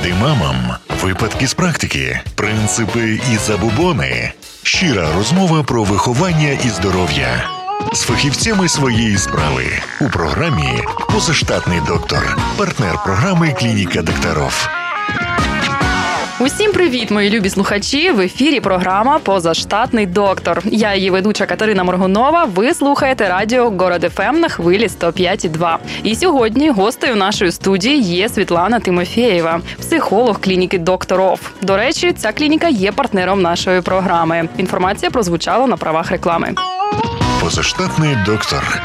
Поради мамам, випадки з практики, принципи і забубони. Щира розмова про виховання і здоров'я з фахівцями своєї справи у програмі Позаштатний доктор, партнер програми Клініка докторов. Усім привіт, мої любі слухачі! В ефірі програма Позаштатний доктор. Я її ведуча Катерина Моргунова. Ви слухаєте радіо Город ФМ на хвилі 105,2. І сьогодні гостею нашої студії є Світлана Тимофєєва, психолог клініки Докторов. До речі, ця клініка є партнером нашої програми. Інформація прозвучала на правах реклами. Позаштатний доктор.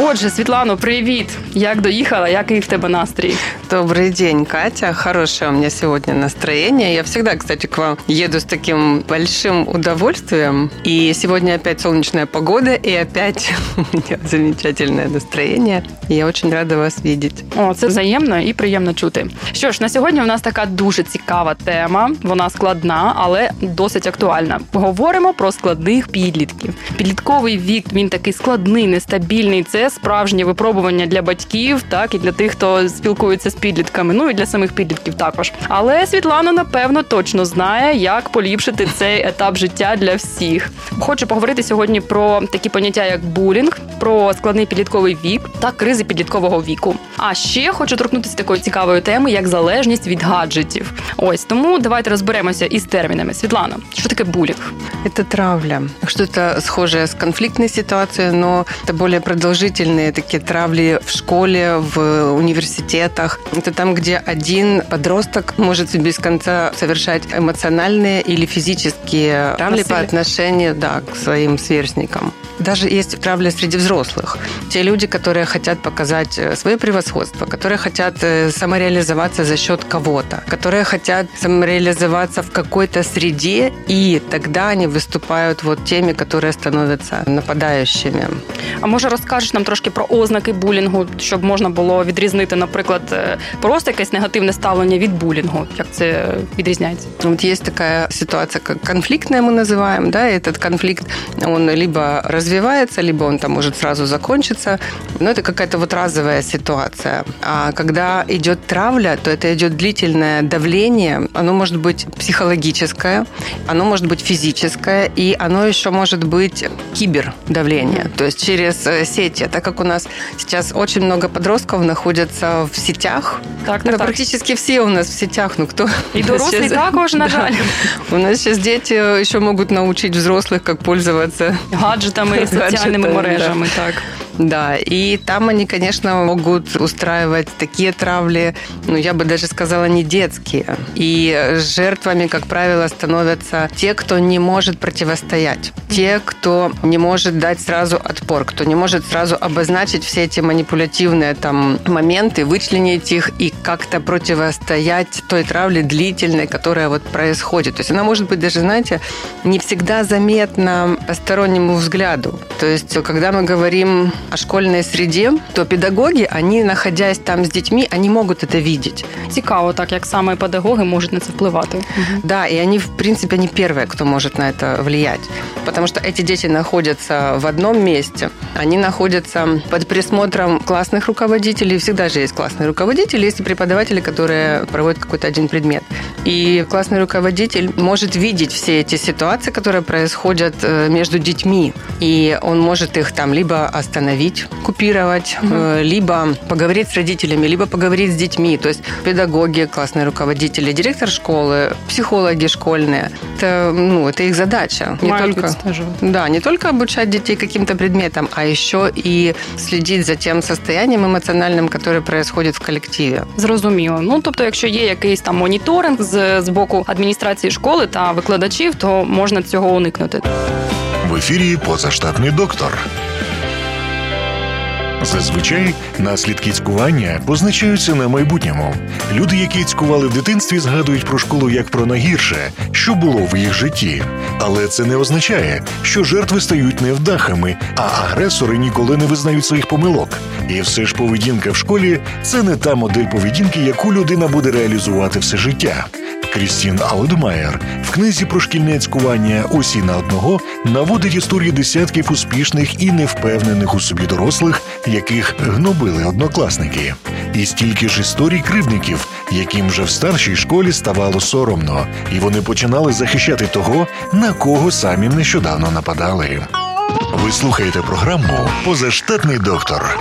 Отже, Світлано, привіт! Як доїхала? Який в тебе настрій? Добрый день, Катя. Хорошее у меня сегодня настроение. Я всегда, кстати, к вам еду с таким большим удовольствием. И сегодня опять солнечная погода, и опять у меня замечательное настроение. Я очень рада вас видеть. О, це взаємно і приємно чути. Що ж, на сьогодні у нас така дуже цікава тема. Вона складна, але досить актуальна. Поговоримо про складних підлітків. Підлітковий вік він такий складний, нестабільний. Це справжнє випробування для батьків, так і для тих, хто спілкується з підлітками. Ну і для самих підлітків також. Але Світлана, напевно, точно знає, як поліпшити цей етап життя для всіх. Хочу поговорити сьогодні про такі поняття, як булінг, про складний підлітковий вік та кризи підліткового віку. А ще хочу торкнутися такої цікавої теми, як залежність від гаджетів. Ось тому давайте розберемося із термінами. Світлана, що таке булінг? Это травля. Что-то схожее с конфликтной ситуацией, но это более продолжительные такие травли в школе, в университетах. Это там, где один подросток может без конца совершать эмоциональные или физические травли по Насилие. отношению да, к своим сверстникам. Даже есть травля среди взрослых. Те люди, которые хотят показать э, свое превосходство, которые хотят э, самореализоваться за счет кого-то, которые хотят самореализоваться в какой-то среде, и тогда они выступают вот теми, которые становятся нападающими. А може розкажеш нам трошки про ознаки булінгу, щоб можна було відрізнити, наприклад, е, просто якесь негативне ставлення від булінгу? Як це відрізняється? Вот есть такая ситуация, как конфликтная мы называем, да, и этот конфликт, он либо развивается, либо он там может сразу закончиться, но это какая-то вот разовая ситуация. А когда идет травля, то это идет длительное давление, оно может быть психологическое, оно может быть физическое, и оно еще может быть кибердавление, то есть через э, сети. Так как у нас сейчас очень много подростков находятся в сетях, Так, да, так, так. практически все у нас в сетях, ну кто? І дорослі Сейчас- також, на Да. жаль, У нас сейчас дети еще могут научить взрослых, как пользоваться. гаджетами і соціальними Гаджетами, мережами. Так. Да, и там они, конечно, могут устраивать такие травли, ну, я бы даже сказала, не детские. И жертвами, как правило, становятся те, кто не может противостоять. Те, кто не может дать сразу отпор, кто не может сразу обозначить все эти манипулятивные там моменты, вычленить их и как-то противостоять той травле длительной, которая вот происходит. То есть она может быть даже, знаете, не всегда заметна постороннему взгляду. То есть когда мы говорим о школьной среде, то педагоги, они, находясь там с детьми, они могут это видеть. Цікаво, так як саме педагоги можуть на це впливати. Да, и они, в принципе, не первые, кто может на это влиять. Потому что эти дети находятся в одном месте, они находятся под присмотром классных руководителей. Всегда же есть классные руководители, есть и преподаватели, которые проводят какой-то один предмет. И классный руководитель может видеть все эти ситуации, которые происходят э, между детьми. И он может их там либо остановить, купировать, э, либо поговорить с родителями, либо поговорить с детьми. То есть педагоги, классные руководители, директор школы, психологи школьные. Это, ну, это их задача. Не Мають только, відстежувати. да, не только обучать детей каким-то предметам, а еще и следить за тем состоянием эмоциональным, которое происходит в коллективе. Зрозуміло. Ну тобто, якщо є якийсь там моніторинг з, з боку адміністрації школи та викладачів, то можна цього уникнути. В ефірі позаштатний доктор. Зазвичай наслідки цькування позначаються на майбутньому. Люди, які цькували в дитинстві, згадують про школу як про найгірше, що було в їх житті. Але це не означає, що жертви стають невдахами, а агресори ніколи не визнають своїх помилок. І все ж поведінка в школі це не та модель поведінки, яку людина буде реалізувати все життя. Крістін Аудмаєр в книзі про шкільне цькування Усі на одного наводить історії десятків успішних і невпевнених у собі дорослих, яких гнобили однокласники. І стільки ж історій кривдників, яким вже в старшій школі ставало соромно, і вони починали захищати того, на кого самі нещодавно нападали. Ви слухаєте програму Позаштатний доктор.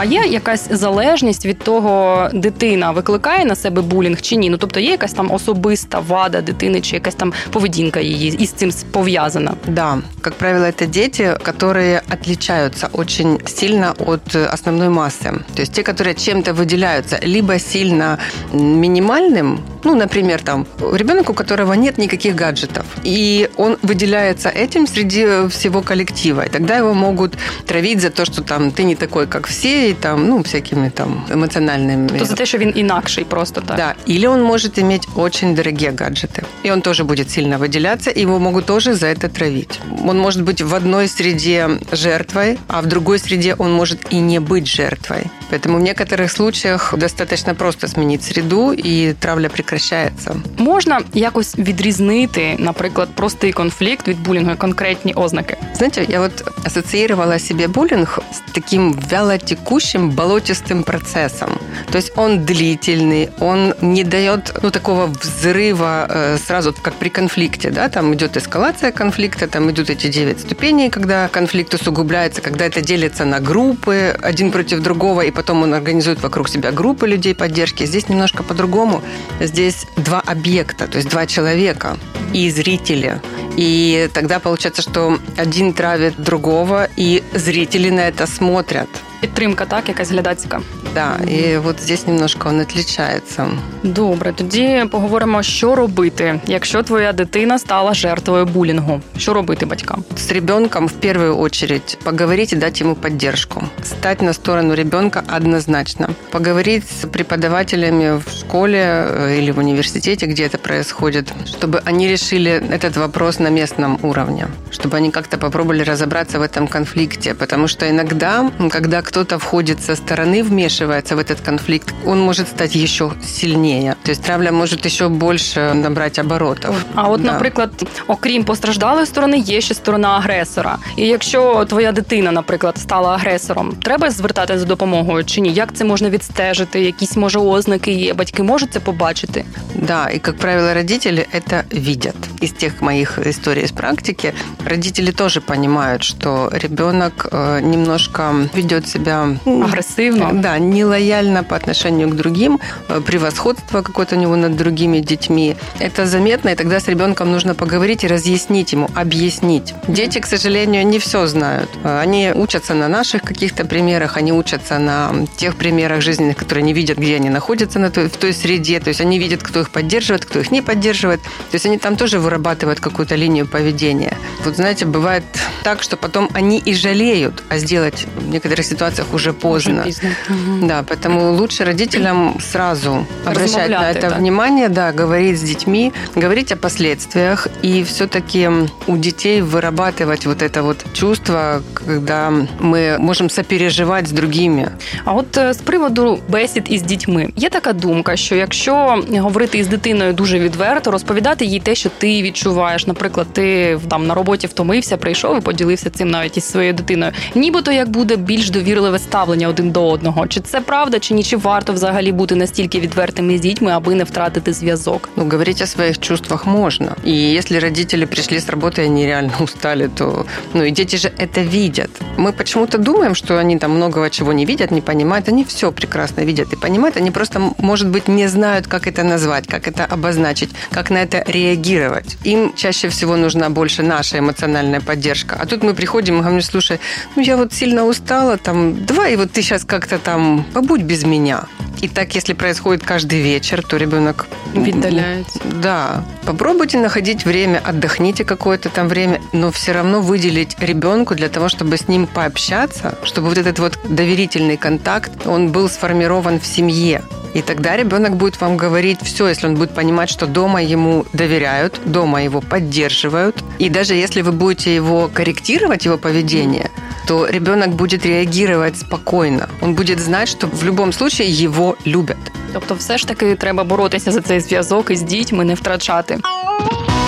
А є якась залежність від того, дитина викликає на себе булінг чи ні? Ну тобто є якась там особиста вада дитини, чи якась там поведінка її із цим пов'язана? Да, как правило, это дети, которые отличаются очень сильно от основной массы. То есть те, которые чем-то выделяются, либо сильно минимальным, ну, например, там ребенок, у которого нет никаких гаджетов, и он выделяется этим среди всего коллектива, и тогда его могут травить за то, что там ты не такой, как все, и там, ну, всякими там эмоциональными. То за те, що він інакший просто так. Да, или он может иметь очень дорогие гаджеты, и он тоже будет сильно выделяться, и его могут тоже за это травить. Он может быть в одной среде жертвой, а в другой среде он может и не быть жертвой. Поэтому в некоторых случаях достаточно просто сменить среду, и травля прекращается. Можна якось відрізнити, наприклад, простий конфлікт від булінгу, конкретні ознаки. Знаете, я вот ассоциировала себе буллинг с таким вялотекущим, болотистым процессом. То есть он длительный, он не дает ну, такого взрыва э, сразу, как при конфликте. Да? Там идет эскалация конфликта, там идут эти девять ступеней, когда конфликт усугубляется, когда это делится на группы один против другого, и потом он организует вокруг себя группы людей поддержки. Здесь немножко по-другому. Здесь два объекта, то есть два человека и зрители. И тогда получается, что один травит другого, и зрители на это смотрят Підтримка, так, якась глядацька. Да, и вот здесь немножко он отличается. Добре, тоді поговоримо, що робити, якщо твоя дитина стала жертвою булінгу. Що робити батькам? С ребенком в первую очередь поговорить и дать ему поддержку. Стать на сторону ребенка однозначно. Поговорить с преподавателями в школе э, или в университете, где это происходит, чтобы они решили этот вопрос на местном уровне, чтобы они как-то попробовали разобраться в этом конфликте, потому что иногда, когда кто-то входит со стороны, вмешивается в этот конфликт, он может стать еще сильнее. То есть травля может еще больше набрать оборотов. А от, Да. наприклад, окрім постраждалої сторони, є ще сторона агресора. І якщо твоя дитина, наприклад, стала агресором, треба звертатися за допомогою чи ні? Як це можна відстежити? Якісь може ознаки є? Батьки можуть це побачити? Да, и, как правило, родители это видят. Из тех моих историй из практики, родители тоже понимают, что ребенок э, немножко ведет себя М, Агресивно. Да, нелояльно по отношению к другим, э, превосходство какое-то у него над другими детьми. Это заметно, и тогда с ребенком нужно поговорить и разъяснить ему, объяснить. Дети, к сожалению, не все знают. Э, Они учатся на наших каких-то примерах, они учатся на тех примерах жизненных, которые они видят, где они находятся на той, в той среде. То есть они видят, кто их поддерживает, кто их не поддерживает. То есть они там тоже вырабатывают какую-то линию поведения. Вот знаете, бывает так, что потом они и жалеют, а сделать в некоторых ситуациях уже поздно. Вже пізно. Мгм. Да, поэтому лучше родителям сразу обращать на Размовляти, это да. внимание, да, говорить с детьми, говорить о последствиях и все-таки у детей вырабатывать вот это вот чувство, когда мы можем сопереживать с другими. А от е, з приводу бесід із дітьми є така думка, що якщо говорити із дитиною дуже відверто, розповідати їй те, що ти відчуваєш, наприклад, ти там на роботі втомився, прийшов і поділився цим навіть із своєю дитиною, нібито як буде більш довірливе ставлення один до одного. Чи це правда, чи ні? Чи варто взагалі бути настільки відвертими з дітьми, аби не втратити зв'язок? Ну, говорить о своих чувствах можно. И если родители пришли с работы, и они реально устали, то... Ну, и дети же это видят. Мы почему-то думаем, что они там многого чего не видят, не понимают. Они все прекрасно видят и понимают. Они просто, может быть, не знают, как это назвать, как это обозначить, как на это реагировать. Им чаще всего нужна больше наша эмоциональная поддержка. А тут мы приходим и говорим, слушай, ну я вот сильно устала, там, давай вот ты сейчас как-то там побудь без меня. И так, если происходит каждый вечер, то ребенок Віддаляється. да. Попробуйте находить время, отдохните какое-то там время, но все равно выделить ребенку для того, чтобы с ним пообщаться, чтобы вот этот вот доверительный контакт, он был сформирован в семье. И тогда ребенок будет вам говорить все, если он будет понимать, что дома ему доверяют, дома его поддерживают. И даже если вы будете его корректировать, его поведение, то ребенок будет реагировать спокойно. Он будет знать, что в любом случае его любят. Тобто, все ж таки треба боротися за цей зв'язок із дітьми, не втрачати.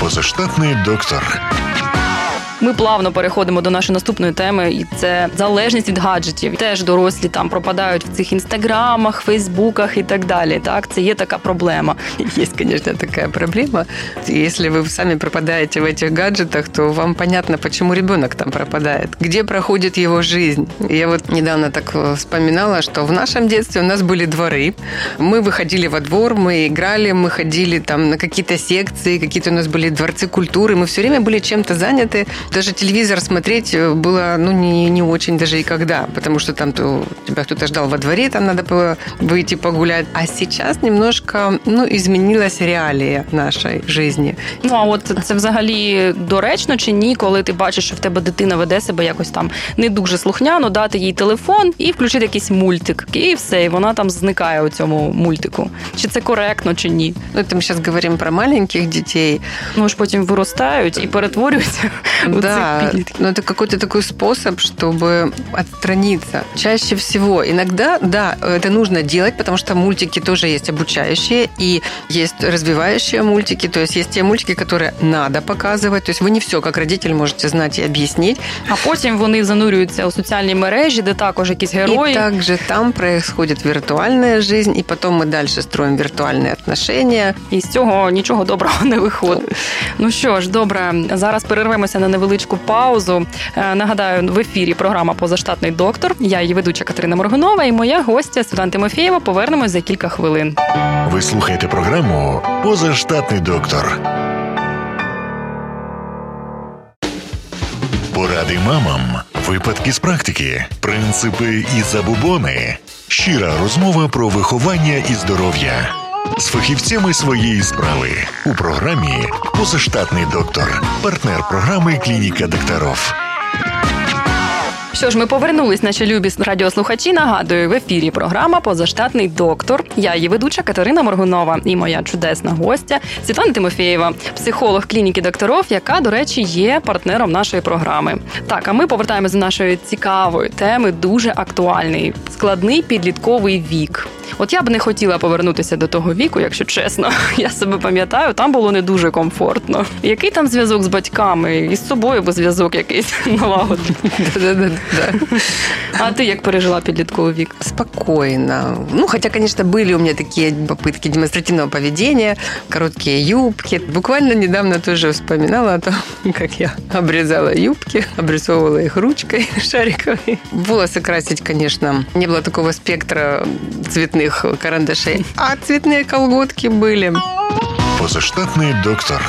Позаштатний доктор. Ми плавно переходимо до нашої наступної теми, і це залежність від гаджетів. Теж дорослі там пропадають в цих інстаграмах, фейсбуках і так далі. Так, це є така проблема. Есть, конечно, такая проблема. Если вы сами пропадаете в этих гаджетах, то вам понятно, почему ребенок там пропадает. Где проходит его жизнь. Я вот недавно так э, вспоминала, что в нашем детстве у нас были дворы. Мы выходили во двор, мы играли, мы ходили там на какие-то секции, какие-то у нас были дворцы культуры. Мы все время были чем-то заняты. Даже телевизор смотреть э, было ну, не, не очень даже и когда, потому что там то, тебя кто-то ждал во дворе, там надо было выйти погулять. А сейчас немножко ну, изменилась реалия нашей жизни. Ну а от це взагалі доречно чи ні, коли ти бачиш, що в тебе дитина веде себе якось там не дуже слухняно, дати їй телефон і включити якийсь мультик, і все, і вона там зникає у цьому мультику. Чи це коректно, чи ні? Ну, это мы сейчас говорим про маленьких детей. Ну ж потім виростають і перетворюються у Да, цих підлітків. но это какой-то такой способ, чтобы отстраниться. Чаще всего, иногда, да, это нужно делать, потому что мультики тоже есть обучающие и есть развивающие мультики, то есть есть те мультики, которые надо показывать, то есть вы не все как родитель можете знать и объяснить. А потім вони занурюються у соціальні мережі, де також якісь герої. И также там происходит виртуальная жизнь, и потом мы дальше строим виртуальные отношения. І з цього нічого доброго не виходить. Ну що ж, добре, зараз перервемося на невеличку паузу. Е, Нагадаю, в ефірі програма Позаштатний доктор. Я її ведуча Катерина Моргунова і моя гостя Світлана Тимофєєва. Повернемось за кілька хвилин. Ви слухаєте програму Позаштатний доктор. Поради мамам, випадки з практики, принципи і забубони. Щира розмова про виховання і здоров'я з фахівцями своєї справи у програмі Позаштатний доктор, партнер програми Клініка докторов. Що ж, ми повернулись, наші любі радіослухачі. Нагадую, в ефірі програма Позаштатний доктор. Я її ведуча Катерина Моргунова і моя чудесна гостя Світлана Тимофєєва, психолог клініки докторов, яка, до речі, є партнером нашої програми. Так, а ми повертаємося до нашої цікавої теми, дуже актуальної складний підлітковий вік. От я б не хотіла повернутися до того віку, якщо чесно. Я себе пам'ятаю, там було не дуже комфортно. Який там зв'язок з батьками? І з собою би зв'язок якийсь налагодити. Да-да-да. А ти як пережила підлітковий вік? Спокойно. Ну, хотя, конечно, были у меня такие попытки демонстративного поведения, короткие юбки. Буквально недавно тоже вспоминала о том, как я обрезала юбки, обрисовывала их ручкой шариковой. Волосы красить, конечно, не было такого спектра цветных карандашей, а цветные колготки были. Позаштатний доктор.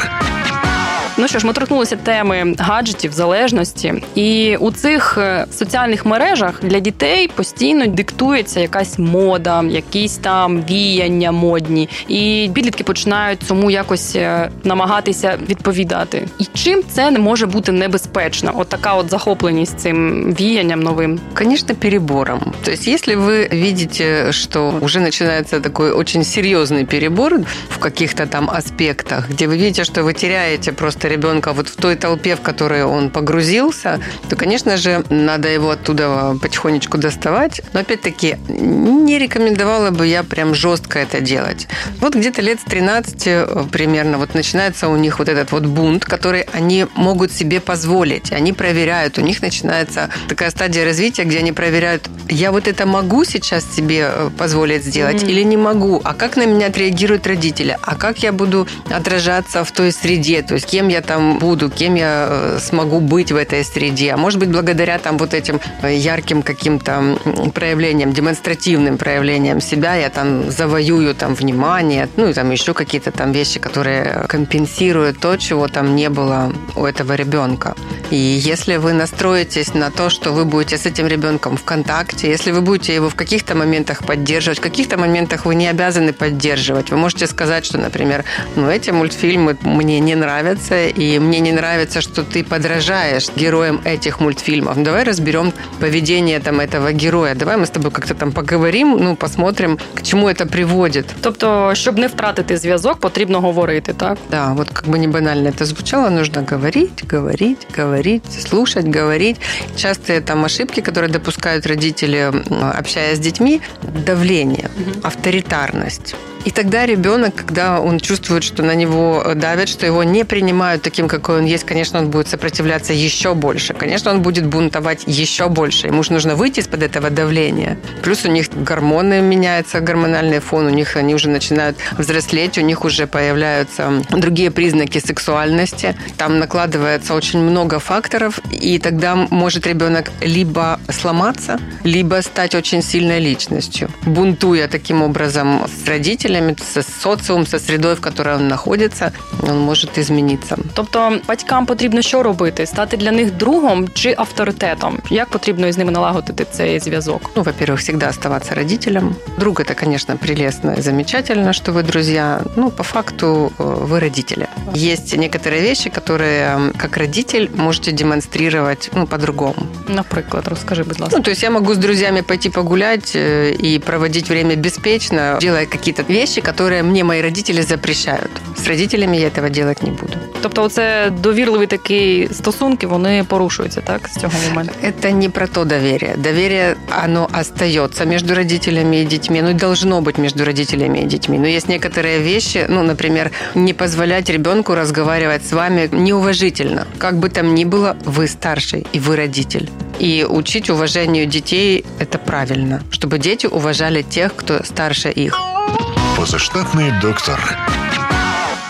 Ну що ж, ми торкнулися теми гаджетів, залежності, і у цих е, соціальних мережах для дітей постійно диктується якась мода, якісь там віяння модні, і підлітки починають цьому якось е, намагатися відповідати. І чим це не може бути небезпечно? От така от захопленість цим віянням новим. Конечно, перебором. То есть, если вы видите, что уже начинается такой очень серьезный перебор в каких-то там аспектах, где вы видите, что вы теряете просто ребенка вот в той толпе, в которой он погрузился, то, конечно же, надо его оттуда потихонечку доставать. Но, опять-таки, не рекомендовала бы я прям жестко это делать. Вот где-то лет с 13 э, примерно вот начинается у них вот этот вот бунт, который они могут себе позволить. Они проверяют, у них начинается такая стадия развития, где они проверяют, я вот это могу сейчас себе э, позволить сделать Мгм. или не могу, а как на меня отреагируют родители, а как я буду отражаться в той среде, то есть кем я там буду, кем я э, смогу быть в этой среде, а может быть благодаря там вот этим э, ярким каким-то проявлениям, демонстративным проявлениям себя я там завоюю там внимание, ну и там еще какие-то там вещи, которые компенсируют то, чего там не было у этого ребенка. И если вы настроитесь на то, что вы будете с этим ребенком в контакте, если вы будете его в каких-то моментах поддерживать, в каких-то моментах вы не обязаны поддерживать. Вы можете сказать, что, например, ну, эти мультфильмы мне не нравятся, и мне не нравится, что ты подражаешь героям этих мультфильмов. Ну, давай разберем поведение там этого героя. Давай мы с тобой как-то там поговорим, ну, посмотрим, к чему это приводит. Тобто, щоб не втратити зв'язок, потрібно говорити, так? Да, вот как бы не банально это звучало, нужно говорить, говорить, говорить, слушать, говорить. Частые там ошибки, которые допускают родители, общаясь с детьми, давление, авторитарность. И тогда ребенок, когда он чувствует, что на него давят, что его не принимают таким, какой он есть, конечно, он будет сопротивляться еще больше. Конечно, он будет бунтовать еще больше. Ему же нужно выйти из-под этого давления. Плюс у них гормоны меняются, гормональный фон, у них они уже начинают взрослеть, у них уже появляются другие признаки сексуальности. Там накладывается очень много факторов, и тогда может ребенок либо сломаться, либо стать очень сильной личностью, бунтуя таким образом с родителями, родителями, со соціумом, со средой, в которой он находится, он может измениться. Тобто батькам потрібно що робити? Стати для них другом чи авторитетом? Як потрібно із ними налагодити цей зв'язок? Ну, во-первых, всегда оставаться родителем. Друг это, конечно, прелестно и замечательно, что вы друзья. Ну, по факту э, вы родители. Есть некоторые вещи, которые как родитель можете демонстрировать ну, по-другому. Наприклад, розкажи, будь ласка. Ну, то есть я могу с друзьями пойти погулять э, и проводить время беспечно, делая какие-то вещи, которые мне мои родители запрещают. С родителями я этого делать не буду. Тобто, це довірливі такі стосунки, вони порушуються, так, з цього моменту? Это не про то доверие. Доверие, оно остается между родителями и детьми. Ну, и должно быть между родителями и детьми. Но есть некоторые вещи, ну, например, не позволять ребенку разговаривать с вами неуважительно. Как бы там ни было, вы старший и вы родитель. И учить уважению детей – это правильно, чтобы дети уважали тех, кто старше их. Позаштатний доктор.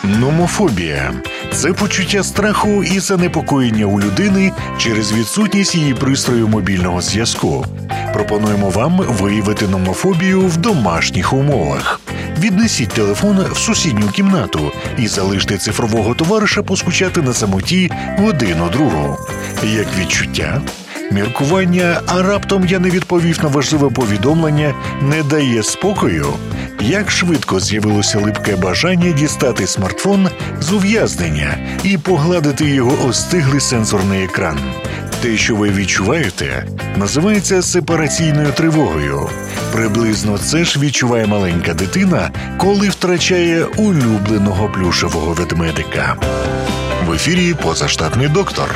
Номофобія це почуття страху і занепокоєння у людини через відсутність її пристрою мобільного зв'язку. Пропонуємо вам виявити номофобію в домашніх умовах. Віднесіть телефон в сусідню кімнату і залиште цифрового товариша поскучати на самоті годину другу. Як відчуття? Міркування, а раптом я не відповів на важливе повідомлення, не дає спокою. Як швидко з'явилося липке бажання дістати смартфон з ув'язнення і погладити його остиглий сенсорний екран. Те, що ви відчуваєте, називається сепараційною тривогою. Приблизно це ж відчуває маленька дитина, коли втрачає улюбленого плюшевого ведмедика. В ефірі позаштатний доктор.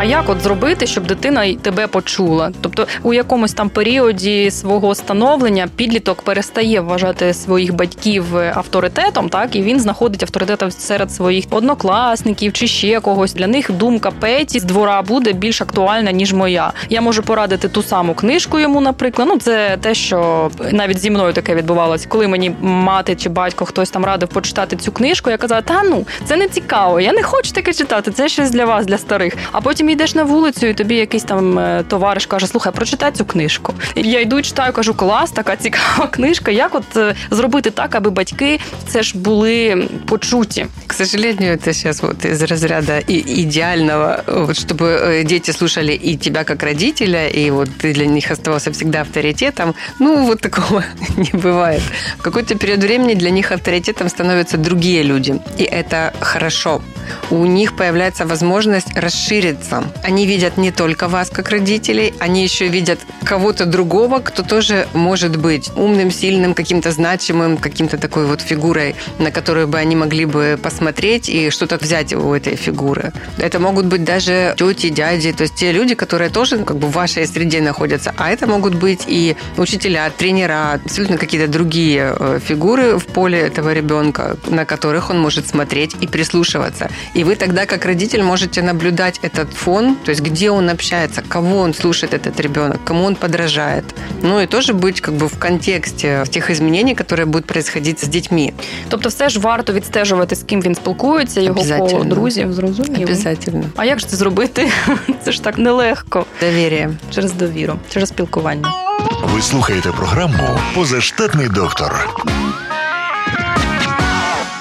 А як от зробити, щоб дитина тебе почула? Тобто у якомусь там періоді свого становлення підліток перестає вважати своїх батьків авторитетом, так і він знаходить авторитета серед своїх однокласників чи ще когось. Для них думка Петі з двора буде більш актуальна ніж моя. Я можу порадити ту саму книжку йому, наприклад. Ну це те, що навіть зі мною таке відбувалось, коли мені мати чи батько хтось там радив почитати цю книжку. Я казала, та ну це не цікаво. Я не хочу таке читати. Це щось для вас, для старих. А потім йдеш на вулицю, і тобі якийсь там е, товариш каже: Слухай, прочитай цю книжку. Я йду, читаю, кажу, клас, така цікава книжка. Як от е, зробити так, аби батьки це ж були почуті? К сожалению, это сейчас вот из разряда идеального, вот, чтобы э, дети слушали и тебя как родителя, и вот ты для них оставался всегда авторитетом. Ну, вот такого не бывает. В какой-то период времени для них авторитетом становятся другие люди. И это хорошо. у них появляется возможность расшириться. Они видят не только вас как родителей, они еще видят кого-то другого, кто тоже может быть умным, сильным, каким-то значимым, каким-то такой вот фигурой, на которую бы они могли бы посмотреть и что-то взять у этой фигуры. Это могут быть даже тети, дяди, то есть те люди, которые тоже как бы в вашей среде находятся. А это могут быть и учителя, тренера, абсолютно какие-то другие э, фигуры в поле этого ребенка, на которых он может смотреть и прислушиваться. И вы тогда, как родитель, можете наблюдать этот фон, то есть где он общается, кого он слушает, этот ребенок, кому он подражает. Ну и тоже быть как бы в контексте тех изменений, которые будут происходить з дітьми. Тобто, все ж варто відстежувати, з ким він спілкується, його коло друзів, зрозуміло. Обязательно. А як ж це зробити? Це ж так нелегко. Довір'я. Через довіру, через спілкування. Ви слухаєте програму Позаштатний доктор.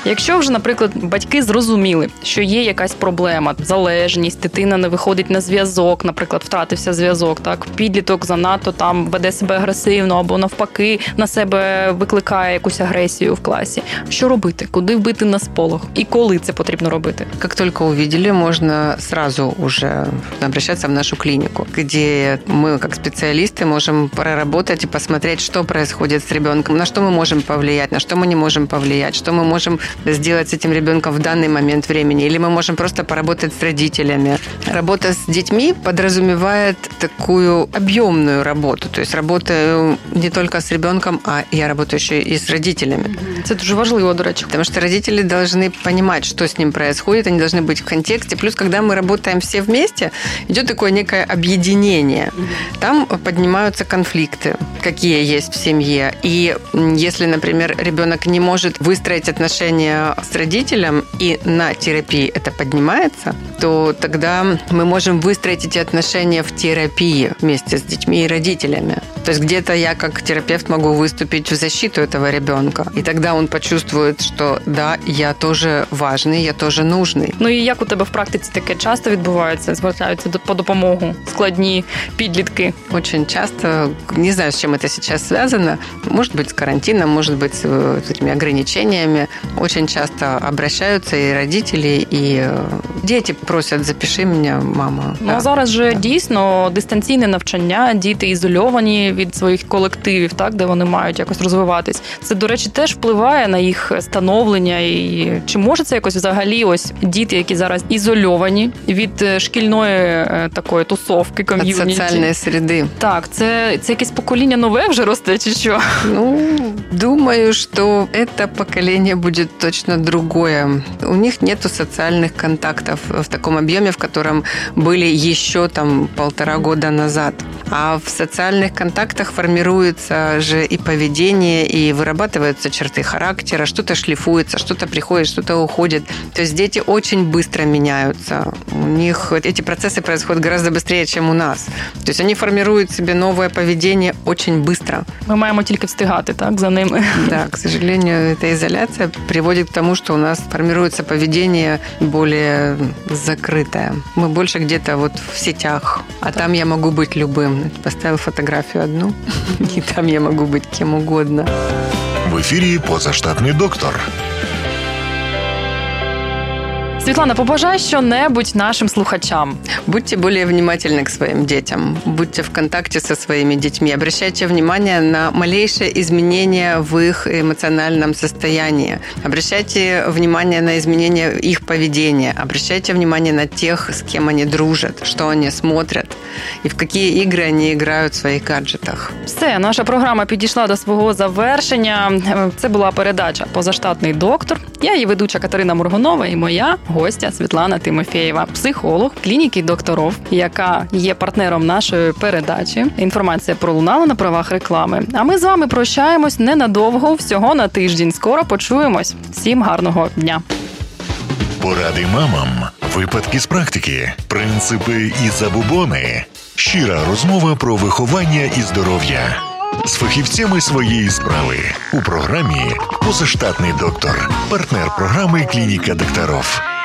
Якщо вже, наприклад, батьки зрозуміли, що є якась проблема, залежність, дитина не виходить на зв'язок, наприклад, втратився зв'язок, так підліток занадто там веде себе агресивно або навпаки на себе викликає якусь агресію в класі. Що робити? Куди вбити на сполох? І коли це потрібно робити? Как только увидели, можно сразу уже обращаться в нашу клинику, где мы, как специалисты, можем проработать и посмотреть, что происходит с ребенком, на что мы можем повлиять, на что мы не можем повлиять, что мы можем Сделать с этим ребенком в данный момент времени, или мы можем просто поработать с родителями. Работа с детьми подразумевает такую объемную работу, то есть работаю не только с ребенком, а я работаю еще и с родителями. Це дуже важливо, до речі. Потому что родители должны понимать, что с ним происходит, они должны быть в контексте. Плюс, когда мы работаем все вместе, идет такое некое объединение. Там поднимаются конфликты, какие есть в семье. И если, например, ребенок не может выстроить отношения с родителем, и на терапии это поднимается, то тогда мы можем выстроить эти отношения в терапии вместе с детьми и родителями. То есть где-то я как терапевт могу выступить в защиту этого ребенка. И тогда он почувствует, что да, я тоже важный, я тоже нужный. Ну і як у тебе в практиці таке часто відбувається? Звертаються до- по допомогу складні підлітки. Очень часто, не знаю, с чем это сейчас связано, может быть, с карантином, может быть, с э, этими ограничениями, очень часто обращаются и родители, и э, дети просят, запиши меня, мама. Ну а Да. зараз же Да. дійсно дистанційне навчання, діти ізольовані від своїх колективів, так де вони мають якось розвиватись. Це, до речі, теж впливає на їх становлення. І чи може це якось взагалі ось діти, які зараз ізольовані від е, шкільної е, такої тусовки От ком'юніті? социальной среды. Так, це, це якесь покоління нове вже росте, чи що? Ну, думаю, что это поколение будет точно другое. У них нету социальных контактов в таком объеме, в котором были еще там полтора года назад. А в социальных контактах формируется же и поведение, и вырабатываются черты характера, что-то шлифуется, что-то приходит, что-то уходит. То есть дети очень быстро меняются. У них эти процессы происходят гораздо быстрее, чем у нас. То есть они формируют себе новое поведение очень быстро. Ми маємо тільки встигати так за ними. Да, к сожалению, эта изоляция приводит к тому, что у нас формируется поведение более закрытое. Мы больше где-то вот в сетях, а там я могу быть любым. Поставил фотографию одну, и там я могу быть кем угодно. В ефірі позаштатний доктор. Світлана, побажай що-небудь нашим слухачам. Будьте более внимательны к своим детям, будьте в контакте со своими детьми, обращайте внимание на малейшие изменения в их эмоциональном состоянии, обращайте внимание на изменения их поведения, обращайте внимание на тех, с кем они дружат, что они смотрят и в какие игры они играют в своих гаджетах. Все, наша програма підійшла до свого завершення. Е, Це була передача Позаштатний доктор. Я її ведуча Катерина Мургунова і моя Гостя Світлана Тимофєєва, психолог клініки докторов, яка є партнером нашої передачі. Інформація пролунала на правах реклами. А ми з вами прощаємось ненадовго, всього на тиждень. Скоро почуємось. Всім гарного дня. Поради мамам, випадки з практики, принципи і забубони. Щира розмова про виховання і здоров'я з фахівцями своєї справи у програмі Позаштатний доктор, партнер програми Клініка докторов.